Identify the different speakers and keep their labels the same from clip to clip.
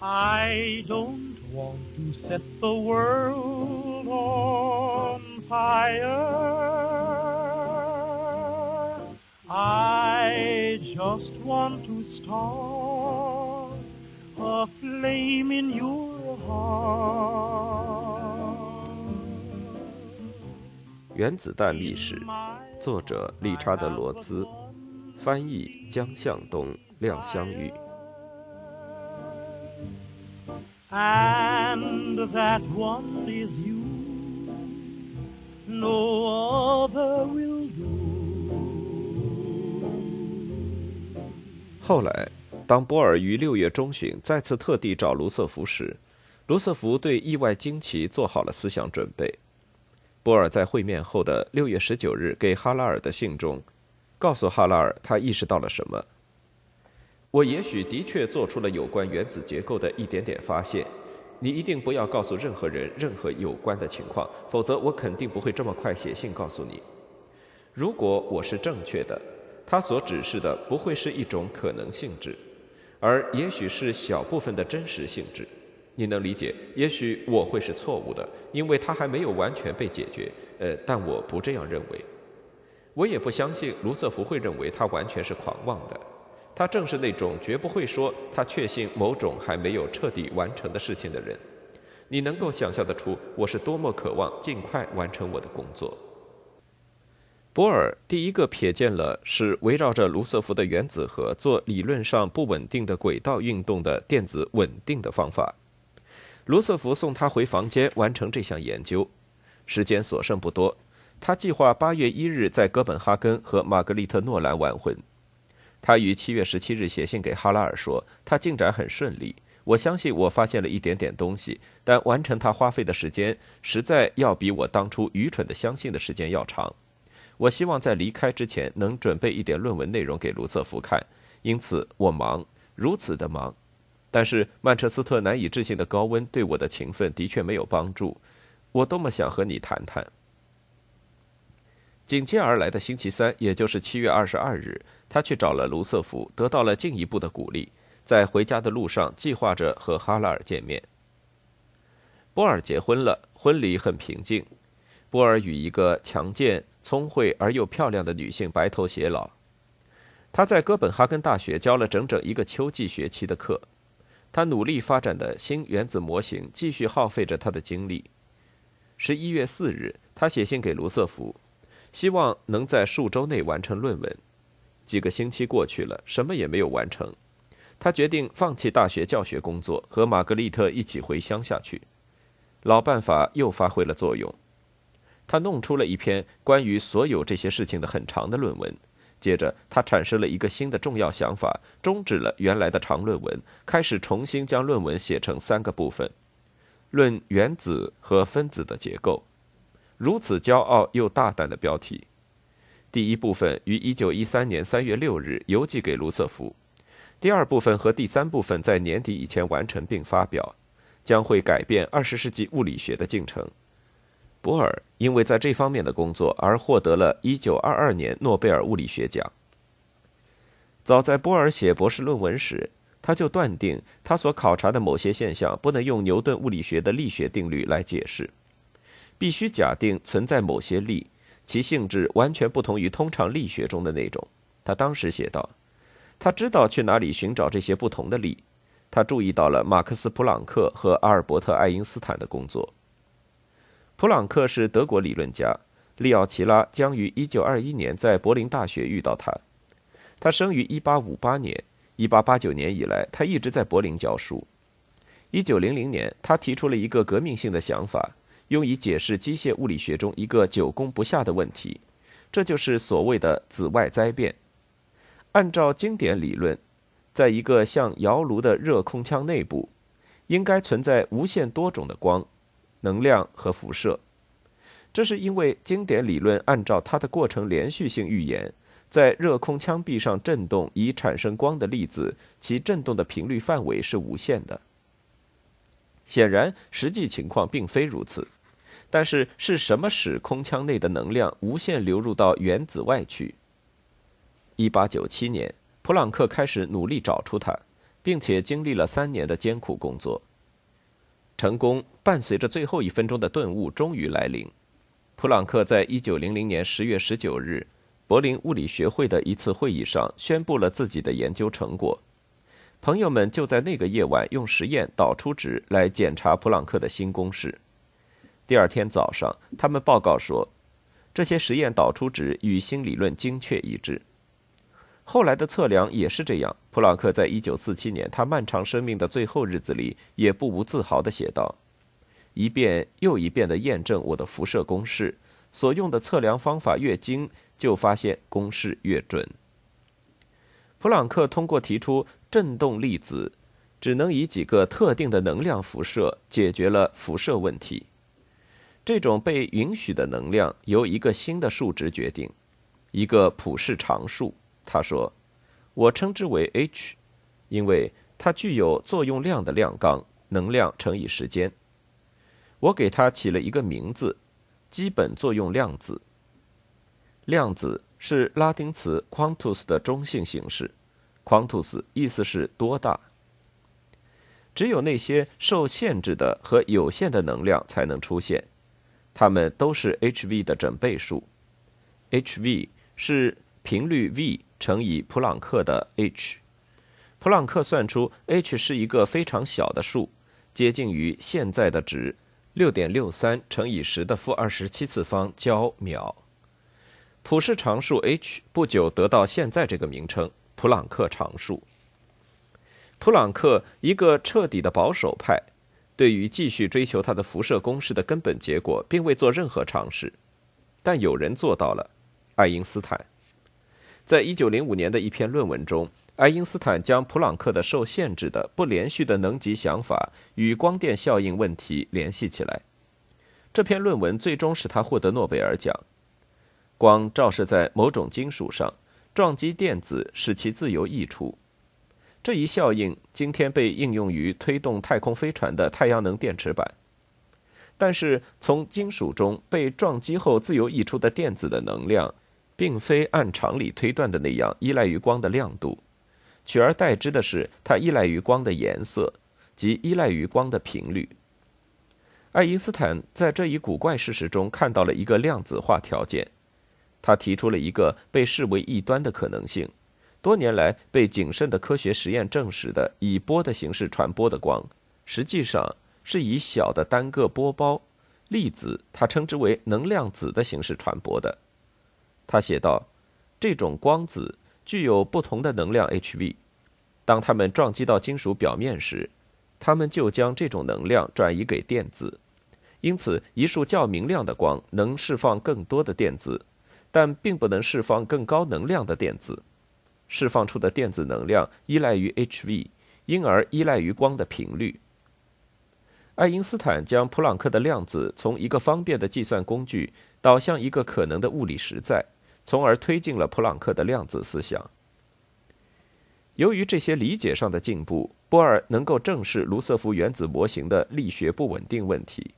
Speaker 1: I don't want to set the world on fire. I just want to start a flame in your heart.
Speaker 2: 原子弹历史，作者理查德·罗兹，翻译江向东、廖香玉。
Speaker 1: And that one is you. No other will do.
Speaker 2: 后来，当波尔于六月中旬再次特地找卢瑟福时，卢瑟福对意外惊奇做好了思想准备。波尔在会面后的六月十九日给哈拉尔的信中，告诉哈拉尔他意识到了什么。我也许的确做出了有关原子结构的一点点发现，你一定不要告诉任何人任何有关的情况，否则我肯定不会这么快写信告诉你。如果我是正确的，它所指示的不会是一种可能性质，而也许是小部分的真实性质。你能理解？也许我会是错误的，因为它还没有完全被解决。呃，但我不这样认为。我也不相信卢瑟福会认为他完全是狂妄的。他正是那种绝不会说他确信某种还没有彻底完成的事情的人。你能够想象得出我是多么渴望尽快完成我的工作。博尔第一个瞥见了是围绕着卢瑟福的原子核做理论上不稳定的轨道运动的电子稳定的方法。卢瑟福送他回房间完成这项研究，时间所剩不多。他计划八月一日在哥本哈根和玛格丽特·诺兰完婚。他于七月十七日写信给哈拉尔说：“他进展很顺利，我相信我发现了一点点东西，但完成它花费的时间实在要比我当初愚蠢的相信的时间要长。我希望在离开之前能准备一点论文内容给卢瑟福看，因此我忙，如此的忙。但是曼彻斯特难以置信的高温对我的勤奋的确没有帮助。我多么想和你谈谈。”紧接而来的星期三，也就是七月二十二日，他去找了卢瑟福，得到了进一步的鼓励。在回家的路上，计划着和哈拉尔见面。波尔结婚了，婚礼很平静。波尔与一个强健、聪慧而又漂亮的女性白头偕老。他在哥本哈根大学教了整整一个秋季学期的课。他努力发展的新原子模型继续耗费着他的精力。十一月四日，他写信给卢瑟福。希望能在数周内完成论文。几个星期过去了，什么也没有完成。他决定放弃大学教学工作，和玛格丽特一起回乡下去。老办法又发挥了作用。他弄出了一篇关于所有这些事情的很长的论文。接着，他产生了一个新的重要想法，终止了原来的长论文，开始重新将论文写成三个部分：论原子和分子的结构。如此骄傲又大胆的标题。第一部分于1913年3月6日邮寄给卢瑟福，第二部分和第三部分在年底以前完成并发表，将会改变20世纪物理学的进程。波尔因为在这方面的工作而获得了1922年诺贝尔物理学奖。早在波尔写博士论文时，他就断定他所考察的某些现象不能用牛顿物理学的力学定律来解释。必须假定存在某些力，其性质完全不同于通常力学中的那种。他当时写道：“他知道去哪里寻找这些不同的力。他注意到了马克思·普朗克和阿尔伯特·爱因斯坦的工作。普朗克是德国理论家，利奥齐拉将于1921年在柏林大学遇到他。他生于1858年，1889年以来，他一直在柏林教书。1900年，他提出了一个革命性的想法。”用以解释机械物理学中一个久攻不下的问题，这就是所谓的紫外灾变。按照经典理论，在一个像窑炉的热空腔内部，应该存在无限多种的光、能量和辐射。这是因为经典理论按照它的过程连续性预言，在热空腔壁上振动以产生光的粒子，其振动的频率范围是无限的。显然，实际情况并非如此。但是是什么使空腔内的能量无限流入到原子外去？一八九七年，普朗克开始努力找出它，并且经历了三年的艰苦工作。成功伴随着最后一分钟的顿悟终于来临。普朗克在一九零零年十月十九日，柏林物理学会的一次会议上宣布了自己的研究成果。朋友们就在那个夜晚用实验导出值来检查普朗克的新公式。第二天早上，他们报告说，这些实验导出值与新理论精确一致。后来的测量也是这样。普朗克在一九四七年他漫长生命的最后日子里，也不无自豪地写道：“一遍又一遍地验证我的辐射公式，所用的测量方法越精，就发现公式越准。”普朗克通过提出振动粒子只能以几个特定的能量辐射，解决了辐射问题。这种被允许的能量由一个新的数值决定，一个普氏常数。他说：“我称之为 h，因为它具有作用量的量纲，能量乘以时间。我给它起了一个名字——基本作用量子。量子是拉丁词 quantus 的中性形式，quantus 意思是多大。只有那些受限制的和有限的能量才能出现，它们都是 h_v 的整倍数。h_v 是频率 v。”乘以普朗克的 h，普朗克算出 h 是一个非常小的数，接近于现在的值，六点六三乘以十的负二十七次方焦秒。普氏常数 h 不久得到现在这个名称——普朗克常数。普朗克一个彻底的保守派，对于继续追求他的辐射公式的根本结果，并未做任何尝试，但有人做到了——爱因斯坦。在一九零五年的一篇论文中，爱因斯坦将普朗克的受限制的不连续的能级想法与光电效应问题联系起来。这篇论文最终使他获得诺贝尔奖。光照射在某种金属上，撞击电子，使其自由溢出。这一效应今天被应用于推动太空飞船的太阳能电池板。但是，从金属中被撞击后自由溢出的电子的能量。并非按常理推断的那样依赖于光的亮度，取而代之的是它依赖于光的颜色，即依赖于光的频率。爱因斯坦在这一古怪事实中看到了一个量子化条件，他提出了一个被视为异端的可能性：多年来被谨慎的科学实验证实的以波的形式传播的光，实际上是以小的单个波包粒子，他称之为能量子的形式传播的。他写道：“这种光子具有不同的能量 hV，当它们撞击到金属表面时，它们就将这种能量转移给电子。因此，一束较明亮的光能释放更多的电子，但并不能释放更高能量的电子。释放出的电子能量依赖于 hV，因而依赖于光的频率。”爱因斯坦将普朗克的量子从一个方便的计算工具导向一个可能的物理实在。从而推进了普朗克的量子思想。由于这些理解上的进步，波尔能够正视卢瑟福原子模型的力学不稳定问题。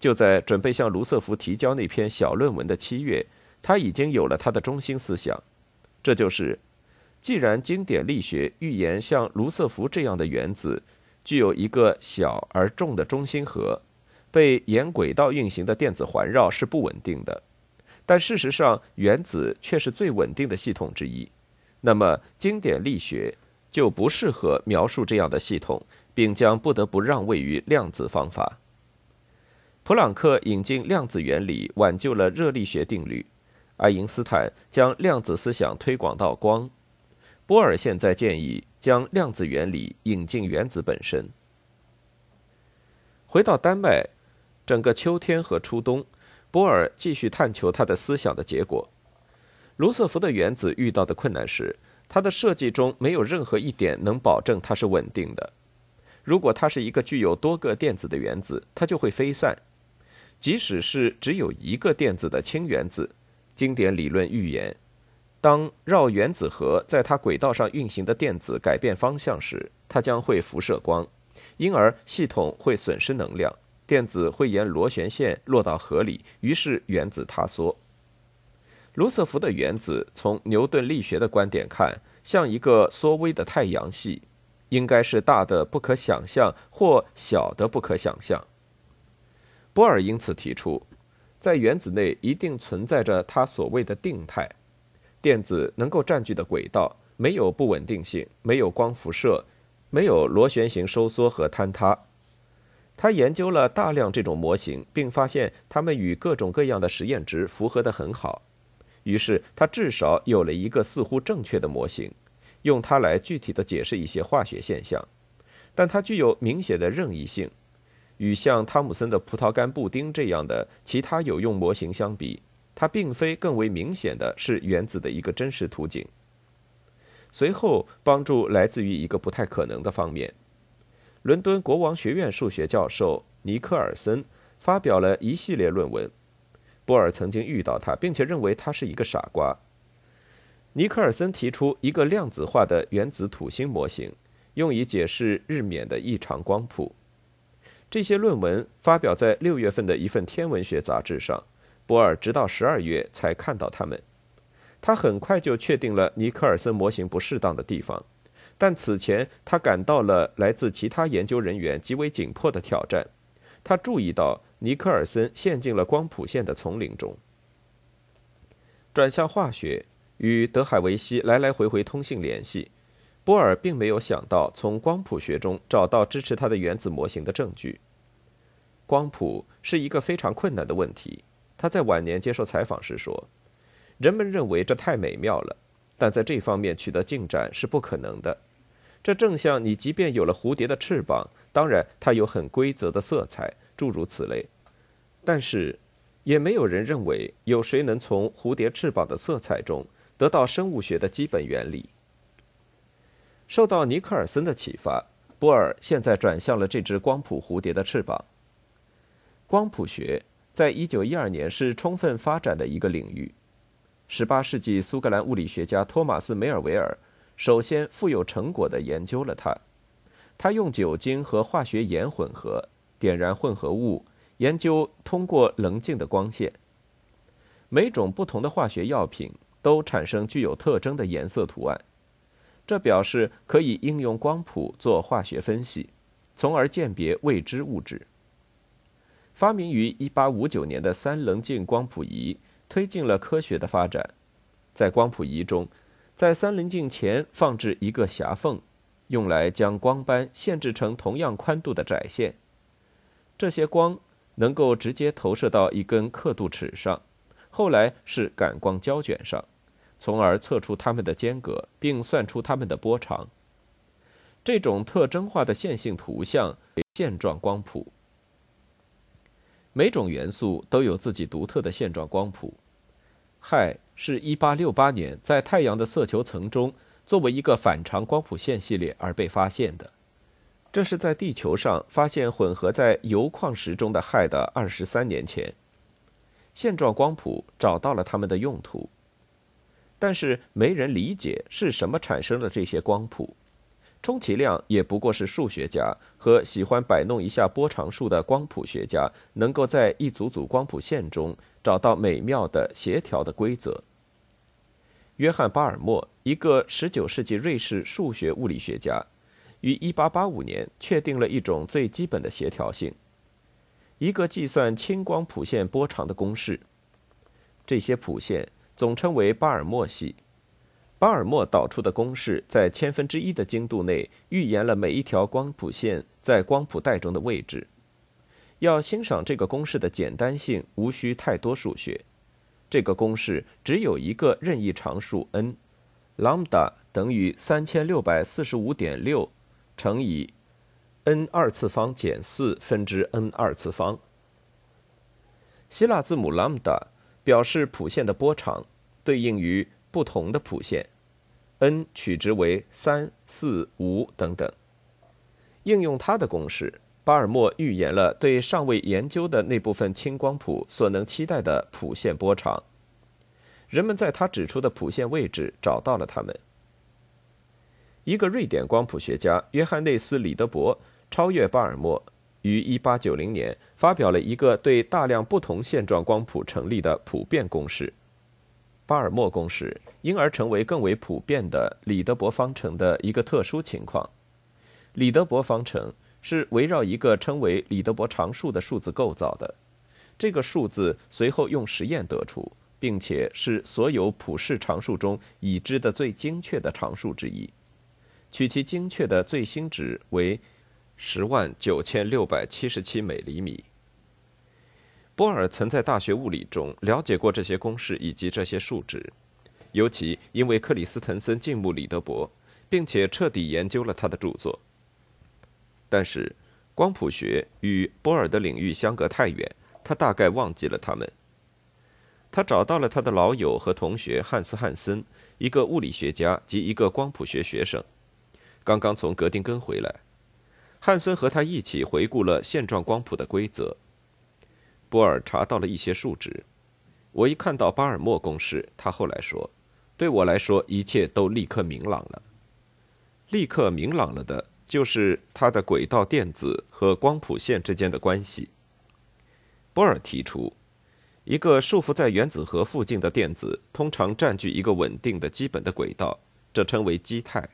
Speaker 2: 就在准备向卢瑟福提交那篇小论文的七月，他已经有了他的中心思想，这就是：既然经典力学预言像卢瑟福这样的原子具有一个小而重的中心核，被沿轨道运行的电子环绕是不稳定的。但事实上，原子却是最稳定的系统之一。那么，经典力学就不适合描述这样的系统，并将不得不让位于量子方法。普朗克引进量子原理，挽救了热力学定律；爱因斯坦将量子思想推广到光；波尔现在建议将量子原理引进原子本身。回到丹麦，整个秋天和初冬。波尔继续探求他的思想的结果。卢瑟福的原子遇到的困难是，它的设计中没有任何一点能保证它是稳定的。如果它是一个具有多个电子的原子，它就会飞散；即使是只有一个电子的氢原子，经典理论预言，当绕原子核在它轨道上运行的电子改变方向时，它将会辐射光，因而系统会损失能量。电子会沿螺旋线落到河里，于是原子塌缩。卢瑟福的原子从牛顿力学的观点看，像一个缩微的太阳系，应该是大的不可想象或小的不可想象。波尔因此提出，在原子内一定存在着他所谓的定态，电子能够占据的轨道没有不稳定性，没有光辐射，没有螺旋形收缩和坍塌。他研究了大量这种模型，并发现它们与各种各样的实验值符合得很好。于是他至少有了一个似乎正确的模型，用它来具体的解释一些化学现象。但它具有明显的任意性。与像汤姆森的葡萄干布丁这样的其他有用模型相比，它并非更为明显的是原子的一个真实图景。随后，帮助来自于一个不太可能的方面。伦敦国王学院数学教授尼克尔森发表了一系列论文。波尔曾经遇到他，并且认为他是一个傻瓜。尼克尔森提出一个量子化的原子土星模型，用以解释日冕的异常光谱。这些论文发表在六月份的一份天文学杂志上，波尔直到十二月才看到他们。他很快就确定了尼克尔森模型不适当的地方，但此前他感到了来自其他研究人员极为紧迫的挑战。他注意到尼克尔森陷进了光谱线的丛林中。转向化学，与德海维希来来回回通信联系。波尔并没有想到从光谱学中找到支持他的原子模型的证据。光谱是一个非常困难的问题。他在晚年接受采访时说：“人们认为这太美妙了，但在这方面取得进展是不可能的。这正像你即便有了蝴蝶的翅膀，当然它有很规则的色彩，诸如此类。但是，也没有人认为有谁能从蝴蝶翅膀的色彩中得到生物学的基本原理。”受到尼克尔森的启发，波尔现在转向了这只光谱蝴蝶的翅膀。光谱学在一九一二年是充分发展的一个领域。十八世纪苏格兰物理学家托马斯·梅尔维尔首先富有成果地研究了它。他用酒精和化学盐混合，点燃混合物，研究通过棱镜的光线。每种不同的化学药品都产生具有特征的颜色图案。这表示可以应用光谱做化学分析，从而鉴别未知物质。发明于1859年的三棱镜光谱仪推进了科学的发展。在光谱仪中，在三棱镜前放置一个狭缝，用来将光斑限制成同样宽度的窄线。这些光能够直接投射到一根刻度尺上，后来是感光胶卷上。从而测出它们的间隔，并算出它们的波长。这种特征化的线性图像为线状光谱。每种元素都有自己独特的线状光谱。氦是1868年在太阳的色球层中作为一个反常光谱线系列而被发现的。这是在地球上发现混合在铀矿石中的氦的二十三年前。线状光谱找到了它们的用途。但是没人理解是什么产生了这些光谱，充其量也不过是数学家和喜欢摆弄一下波长数的光谱学家能够在一组组光谱线中找到美妙的协调的规则。约翰巴尔默，一个19世纪瑞士数学物理学家，于1885年确定了一种最基本的协调性，一个计算轻光谱线波长的公式。这些谱线。总称为巴尔默系。巴尔默导出的公式在千分之一的精度内预言了每一条光谱线在光谱带中的位置。要欣赏这个公式的简单性，无需太多数学。这个公式只有一个任意常数 n，lambda 等于三千六百四十五点六乘以 n 二次方减四分之 n 二次方。希腊字母 lambda。表示谱线的波长，对应于不同的谱线，n 取值为三、四、五等等。应用他的公式，巴尔默预言了对尚未研究的那部分轻光谱所能期待的谱线波长。人们在他指出的谱线位置找到了它们。一个瑞典光谱学家约翰内斯·里德伯超越巴尔默。于1890年发表了一个对大量不同线状光谱成立的普遍公式——巴尔默公式，因而成为更为普遍的里德伯方程的一个特殊情况。李德伯方程是围绕一个称为李德伯常数的数字构造的。这个数字随后用实验得出，并且是所有普世常数中已知的最精确的常数之一。取其精确的最新值为十万九千六百七十七每厘米。波尔曾在大学物理中了解过这些公式以及这些数值，尤其因为克里斯滕森敬慕李德伯，并且彻底研究了他的著作。但是，光谱学与波尔的领域相隔太远，他大概忘记了他们。他找到了他的老友和同学汉斯·汉森，一个物理学家及一个光谱学学生，刚刚从格丁根回来。汉森和他一起回顾了现状光谱的规则。波尔查到了一些数值。我一看到巴尔默公式，他后来说：“对我来说，一切都立刻明朗了。立刻明朗了的。”就是它的轨道电子和光谱线之间的关系。波尔提出，一个束缚在原子核附近的电子通常占据一个稳定的基本的轨道，这称为基态。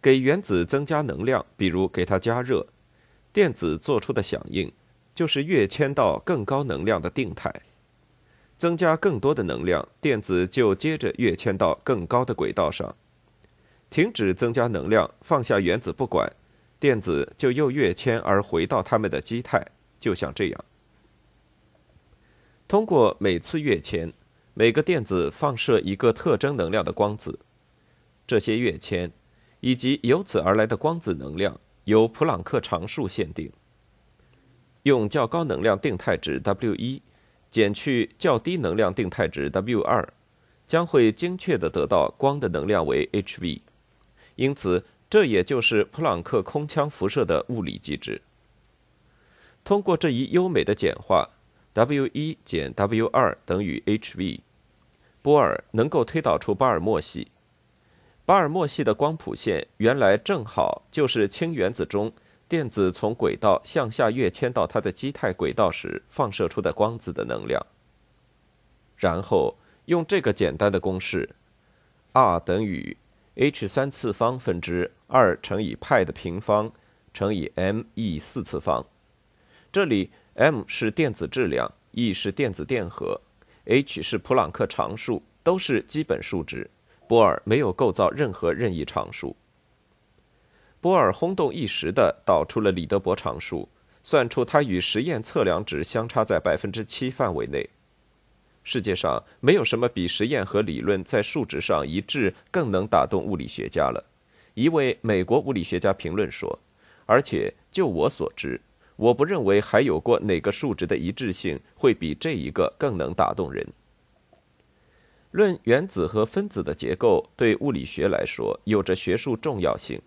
Speaker 2: 给原子增加能量，比如给它加热，电子做出的响应就是跃迁到更高能量的定态。增加更多的能量，电子就接着跃迁到更高的轨道上。停止增加能量，放下原子不管，电子就又跃迁而回到它们的基态，就像这样。通过每次跃迁，每个电子放射一个特征能量的光子。这些跃迁以及由此而来的光子能量由普朗克常数限定。用较高能量定态值 W 一减去较低能量定态值 W 二，将会精确地得到光的能量为 hV。因此，这也就是普朗克空腔辐射的物理机制。通过这一优美的简化，W 一减 W 二等于 hV，波尔能够推导出巴尔默系。巴尔默系的光谱线原来正好就是氢原子中电子从轨道向下跃迁到它的基态轨道时放射出的光子的能量。然后用这个简单的公式，R 等于。h 三次方分之二乘以派的平方乘以 m e 四次方，这里 m 是电子质量，e 是电子电荷，h 是普朗克常数，都是基本数值。波尔没有构造任何任意常数。波尔轰动一时的导出了李德伯常数，算出它与实验测量值相差在百分之七范围内。世界上没有什么比实验和理论在数值上一致更能打动物理学家了。一位美国物理学家评论说：“而且就我所知，我不认为还有过哪个数值的一致性会比这一个更能打动人。”论原子和分子的结构对物理学来说有着学术重要性。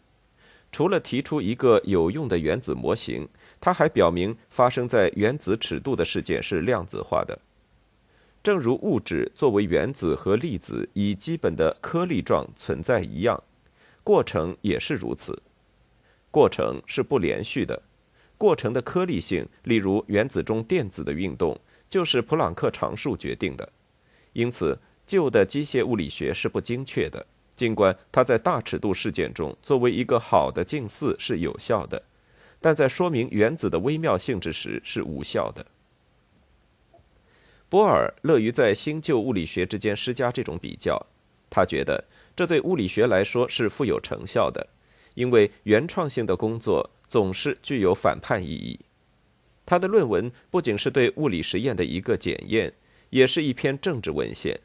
Speaker 2: 除了提出一个有用的原子模型，他还表明发生在原子尺度的事件是量子化的。正如物质作为原子和粒子以基本的颗粒状存在一样，过程也是如此。过程是不连续的，过程的颗粒性，例如原子中电子的运动，就是普朗克常数决定的。因此，旧的机械物理学是不精确的，尽管它在大尺度事件中作为一个好的近似是有效的，但在说明原子的微妙性质时是无效的。波尔乐于在新旧物理学之间施加这种比较，他觉得这对物理学来说是富有成效的，因为原创性的工作总是具有反叛意义。他的论文不仅是对物理实验的一个检验，也是一篇政治文献。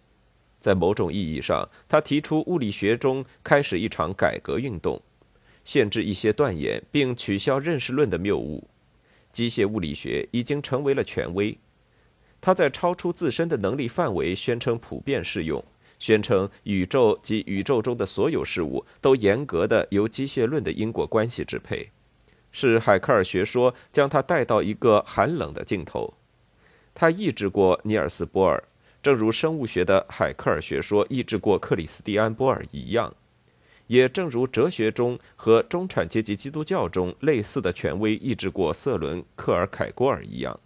Speaker 2: 在某种意义上，他提出物理学中开始一场改革运动，限制一些断言，并取消认识论的谬误。机械物理学已经成为了权威。他在超出自身的能力范围宣称普遍适用，宣称宇宙及宇宙中的所有事物都严格的由机械论的因果关系支配，是海克尔学说将他带到一个寒冷的尽头。他抑制过尼尔斯·波尔，正如生物学的海克尔学说抑制过克里斯蒂安·波尔一样，也正如哲学中和中产阶级基督教中类似的权威抑制过瑟伦·克尔凯郭尔一样。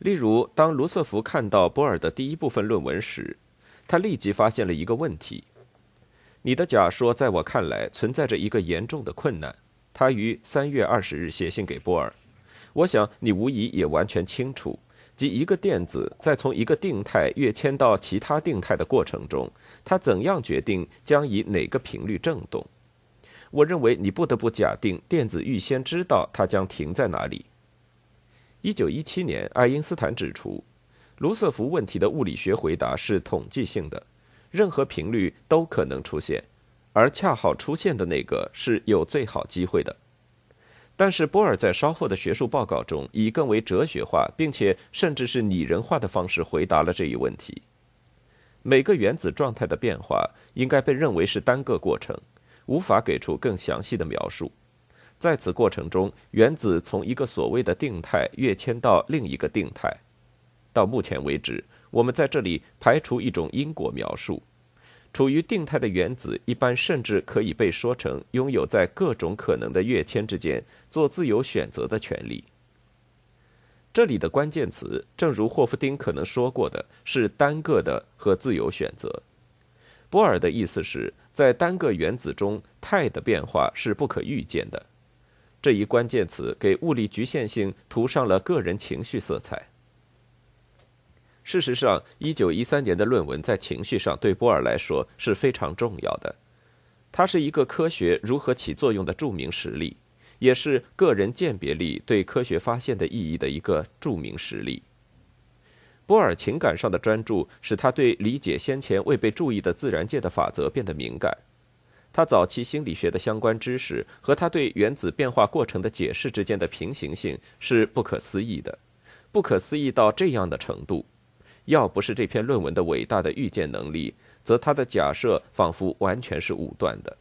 Speaker 2: 例如，当卢瑟福看到波尔的第一部分论文时，他立即发现了一个问题：你的假说在我看来存在着一个严重的困难。他于三月二十日写信给波尔，我想你无疑也完全清楚，即一个电子在从一个定态跃迁到其他定态的过程中，它怎样决定将以哪个频率振动。我认为你不得不假定电子预先知道它将停在哪里。一九一七年，爱因斯坦指出，卢瑟福问题的物理学回答是统计性的，任何频率都可能出现。而恰好出现的那个是有最好机会的，但是波尔在稍后的学术报告中以更为哲学化，并且甚至是拟人化的方式回答了这一问题。每个原子状态的变化应该被认为是单个过程，无法给出更详细的描述。在此过程中，原子从一个所谓的定态跃迁到另一个定态。到目前为止，我们在这里排除一种因果描述。处于定态的原子一般甚至可以被说成拥有在各种可能的跃迁之间做自由选择的权利。这里的关键词，正如霍夫丁可能说过的，是单个的和自由选择。波尔的意思是在单个原子中，态的变化是不可预见的。这一关键词给物理局限性涂上了个人情绪色彩。事实上，一九一三年的论文在情绪上对波尔来说是非常重要的。它是一个科学如何起作用的著名实例，也是个人鉴别力对科学发现的意义的一个著名实例。波尔情感上的专注使他对理解先前未被注意的自然界的法则变得敏感。他早期心理学的相关知识和他对原子变化过程的解释之间的平行性是不可思议的，不可思议到这样的程度。要不是这篇论文的伟大的预见能力，则他的假设仿佛完全是武断的。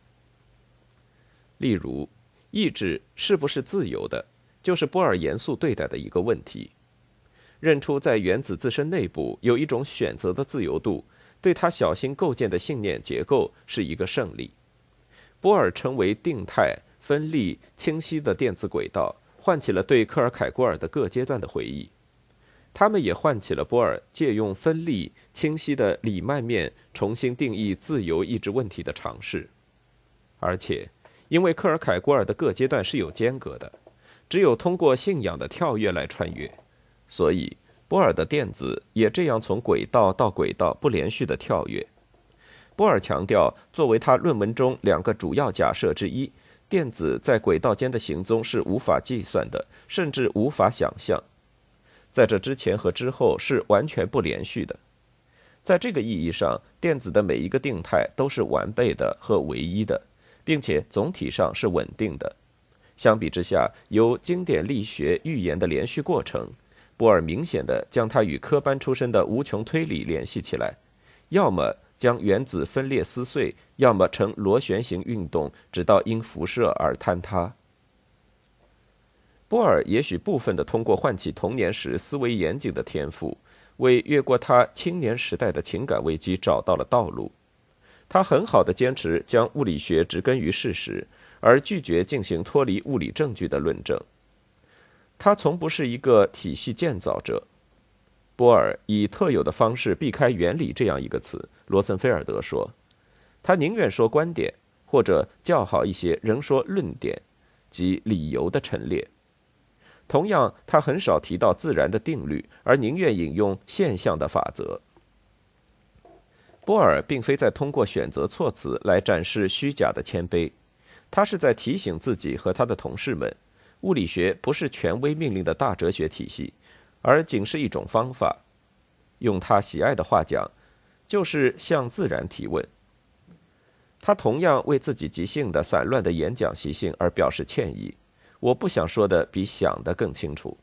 Speaker 2: 例如，意志是不是自由的，就是波尔严肃对待的一个问题。认出在原子自身内部有一种选择的自由度，对他小心构建的信念结构是一个胜利。波尔称为定态、分立、清晰的电子轨道，唤起了对克尔凯郭尔的各阶段的回忆。他们也唤起了波尔借用分立清晰的里曼面重新定义自由意志问题的尝试，而且，因为克尔凯郭尔的各阶段是有间隔的，只有通过信仰的跳跃来穿越，所以波尔的电子也这样从轨道到轨道不连续的跳跃。波尔强调，作为他论文中两个主要假设之一，电子在轨道间的行踪是无法计算的，甚至无法想象。在这之前和之后是完全不连续的，在这个意义上，电子的每一个定态都是完备的和唯一的，并且总体上是稳定的。相比之下，由经典力学预言的连续过程，波尔明显的将它与科班出身的无穷推理联系起来，要么将原子分裂撕碎，要么呈螺旋形运动，直到因辐射而坍塌。波尔也许部分的通过唤起童年时思维严谨的天赋，为越过他青年时代的情感危机找到了道路。他很好的坚持将物理学植根于事实，而拒绝进行脱离物理证据的论证。他从不是一个体系建造者。波尔以特有的方式避开“原理”这样一个词。罗森菲尔德说：“他宁愿说观点，或者较好一些，仍说论点，即理由的陈列。”同样，他很少提到自然的定律，而宁愿引用现象的法则。波尔并非在通过选择措辞来展示虚假的谦卑，他是在提醒自己和他的同事们：物理学不是权威命令的大哲学体系，而仅是一种方法。用他喜爱的话讲，就是向自然提问。他同样为自己即兴的散乱的演讲习性而表示歉意。我不想说的比想的更清楚。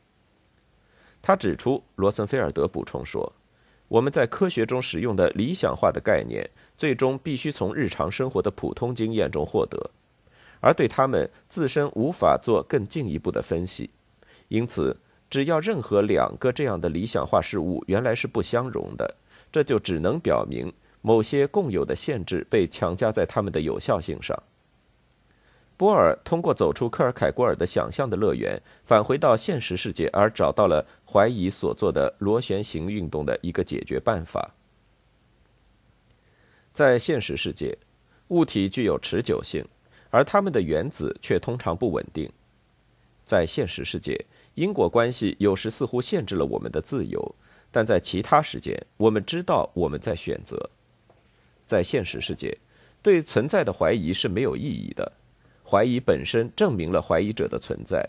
Speaker 2: 他指出，罗森菲尔德补充说：“我们在科学中使用的理想化的概念，最终必须从日常生活的普通经验中获得，而对他们自身无法做更进一步的分析。因此，只要任何两个这样的理想化事物原来是不相容的，这就只能表明某些共有的限制被强加在它们的有效性上。”波尔通过走出克尔凯郭尔的想象的乐园，返回到现实世界，而找到了怀疑所做的螺旋形运动的一个解决办法。在现实世界，物体具有持久性，而它们的原子却通常不稳定。在现实世界，因果关系有时似乎限制了我们的自由，但在其他时间，我们知道我们在选择。在现实世界，对存在的怀疑是没有意义的，怀疑本身证明了怀疑者的存在。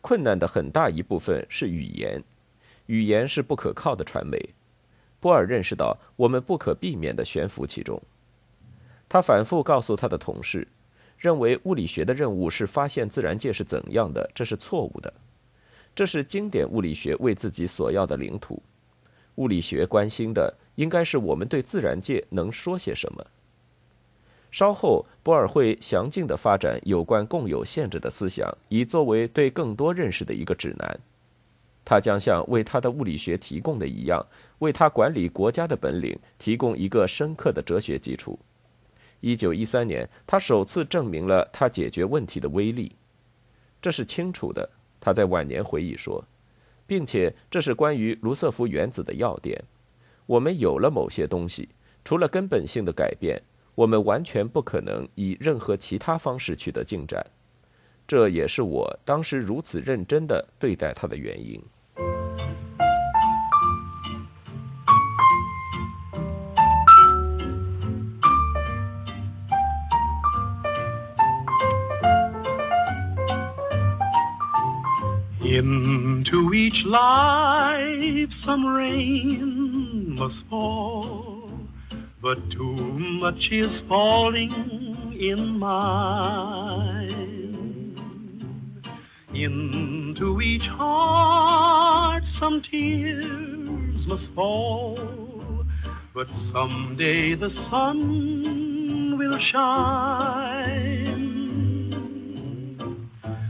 Speaker 2: 困难的很大一部分是语言，语言是不可靠的传媒。波尔认识到我们不可避免地悬浮其中。他反复告诉他的同事，认为物理学的任务是发现自然界是怎样的，这是错误的。这是经典物理学为自己所要的领土。物理学关心的应该是我们对自然界能说些什么。稍后，波尔会详尽地发展有关共有限制的思想，以作为对更多认识的一个指南。他将像为他的物理学提供的一样，为他管理国家的本领提供一个深刻的哲学基础。一九一三年，他首次证明了他解决问题的威力。这是清楚的，他在晚年回忆说，并且这是关于卢瑟福原子的要点。我们有了某些东西，除了根本性的改变。我们完全不可能以任何其他方式取得进展，这也是我当时如此认真的对待他的原因。
Speaker 1: Into each life some rain must fall. But too much is falling in mine. Into each heart some tears must fall, but someday the sun will shine.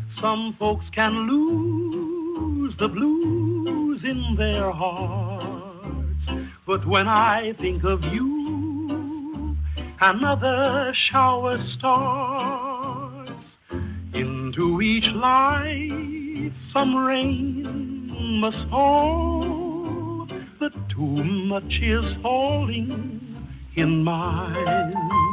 Speaker 1: Some folks can lose the blues in their hearts, but when I think of you, another shower starts. Into each life some rain must fall, but too much is falling in mine.